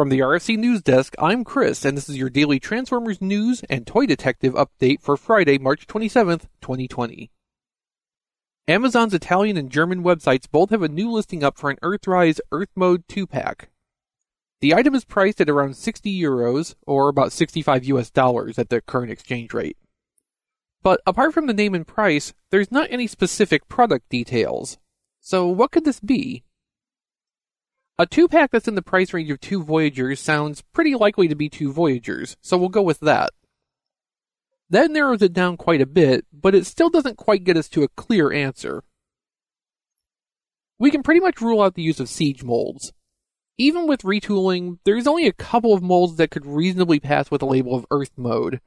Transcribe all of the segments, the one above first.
From the RFC News Desk, I'm Chris, and this is your daily Transformers news and Toy Detective update for Friday, March 27th, 2020. Amazon's Italian and German websites both have a new listing up for an Earthrise Earth Mode 2 pack. The item is priced at around 60 euros, or about 65 US dollars at the current exchange rate. But apart from the name and price, there's not any specific product details. So what could this be? A two pack that's in the price range of two Voyagers sounds pretty likely to be two Voyagers, so we'll go with that. That narrows it down quite a bit, but it still doesn't quite get us to a clear answer. We can pretty much rule out the use of siege molds. Even with retooling, there's only a couple of molds that could reasonably pass with a label of Earth mode,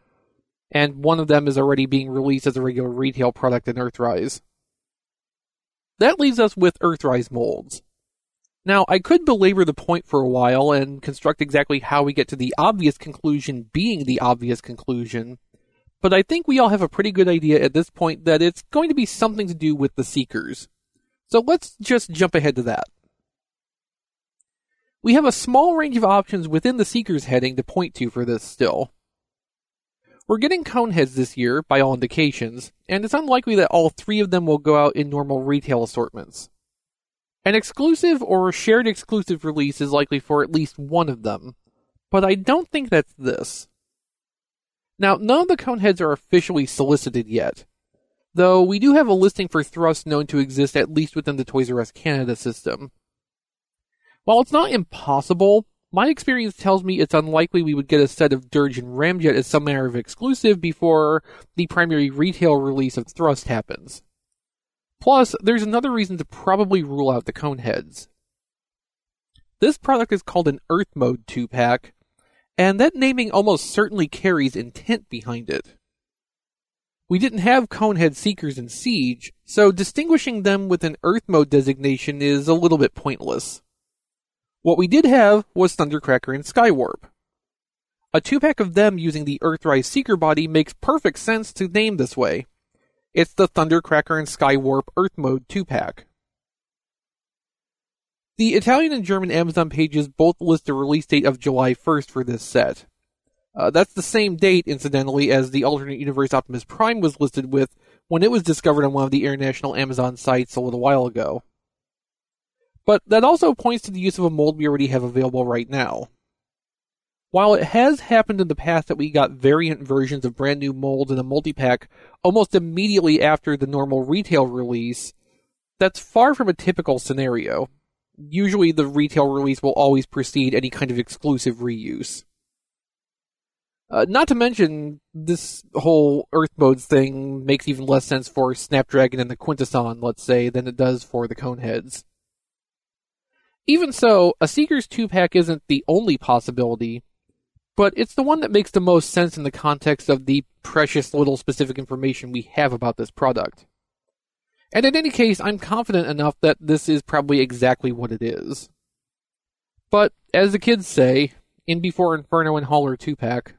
and one of them is already being released as a regular retail product in Earthrise. That leaves us with Earthrise molds. Now, I could belabor the point for a while and construct exactly how we get to the obvious conclusion being the obvious conclusion, but I think we all have a pretty good idea at this point that it's going to be something to do with the Seekers. So let's just jump ahead to that. We have a small range of options within the Seekers heading to point to for this still. We're getting coneheads this year, by all indications, and it's unlikely that all three of them will go out in normal retail assortments. An exclusive or shared exclusive release is likely for at least one of them, but I don't think that's this. Now, none of the coneheads are officially solicited yet, though we do have a listing for Thrust known to exist at least within the Toys R Us Canada system. While it's not impossible, my experience tells me it's unlikely we would get a set of Dirge and Ramjet as some manner of exclusive before the primary retail release of Thrust happens. Plus, there's another reason to probably rule out the coneheads. This product is called an Earth Mode 2 pack, and that naming almost certainly carries intent behind it. We didn't have Conehead Seekers in Siege, so distinguishing them with an Earth Mode designation is a little bit pointless. What we did have was Thundercracker and Skywarp. A two pack of them using the Earthrise Seeker body makes perfect sense to name this way. It's the Thundercracker and Skywarp Earth Mode 2 pack. The Italian and German Amazon pages both list the release date of July 1st for this set. Uh, that's the same date, incidentally, as the alternate universe Optimus Prime was listed with when it was discovered on one of the international Amazon sites a little while ago. But that also points to the use of a mold we already have available right now. While it has happened in the past that we got variant versions of brand new molds in a multi-pack almost immediately after the normal retail release, that's far from a typical scenario. Usually the retail release will always precede any kind of exclusive reuse. Uh, not to mention, this whole Earth Modes thing makes even less sense for Snapdragon and the Quintesson, let's say, than it does for the Coneheads. Even so, a Seekers 2 pack isn't the only possibility, but it's the one that makes the most sense in the context of the precious little specific information we have about this product. And in any case, I'm confident enough that this is probably exactly what it is. But, as the kids say, in before Inferno and Hauler 2 pack.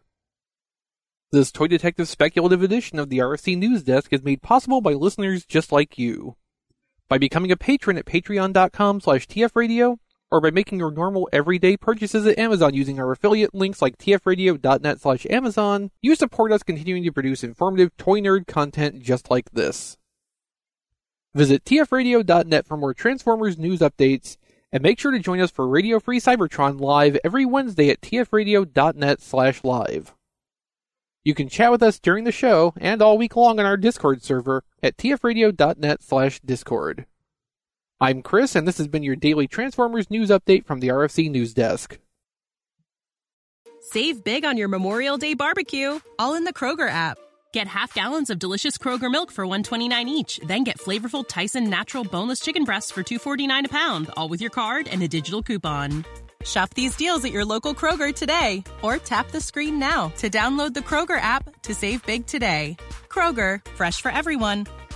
This Toy Detective speculative edition of the RFC News Desk is made possible by listeners just like you. By becoming a patron at patreon.com slash tfradio, or by making your normal everyday purchases at Amazon using our affiliate links like tfradio.net slash Amazon, you support us continuing to produce informative toy nerd content just like this. Visit tfradio.net for more Transformers news updates And make sure to join us for Radio Free Cybertron live every Wednesday at tfradio.net slash live. You can chat with us during the show and all week long on our Discord server at tfradio.net slash discord. I'm Chris, and this has been your daily Transformers news update from the RFC News Desk. Save big on your Memorial Day barbecue, all in the Kroger app. Get half gallons of delicious Kroger milk for 129 each, then get flavorful Tyson natural boneless chicken breasts for 249 a pound, all with your card and a digital coupon. Shop these deals at your local Kroger today or tap the screen now to download the Kroger app to save big today. Kroger, fresh for everyone.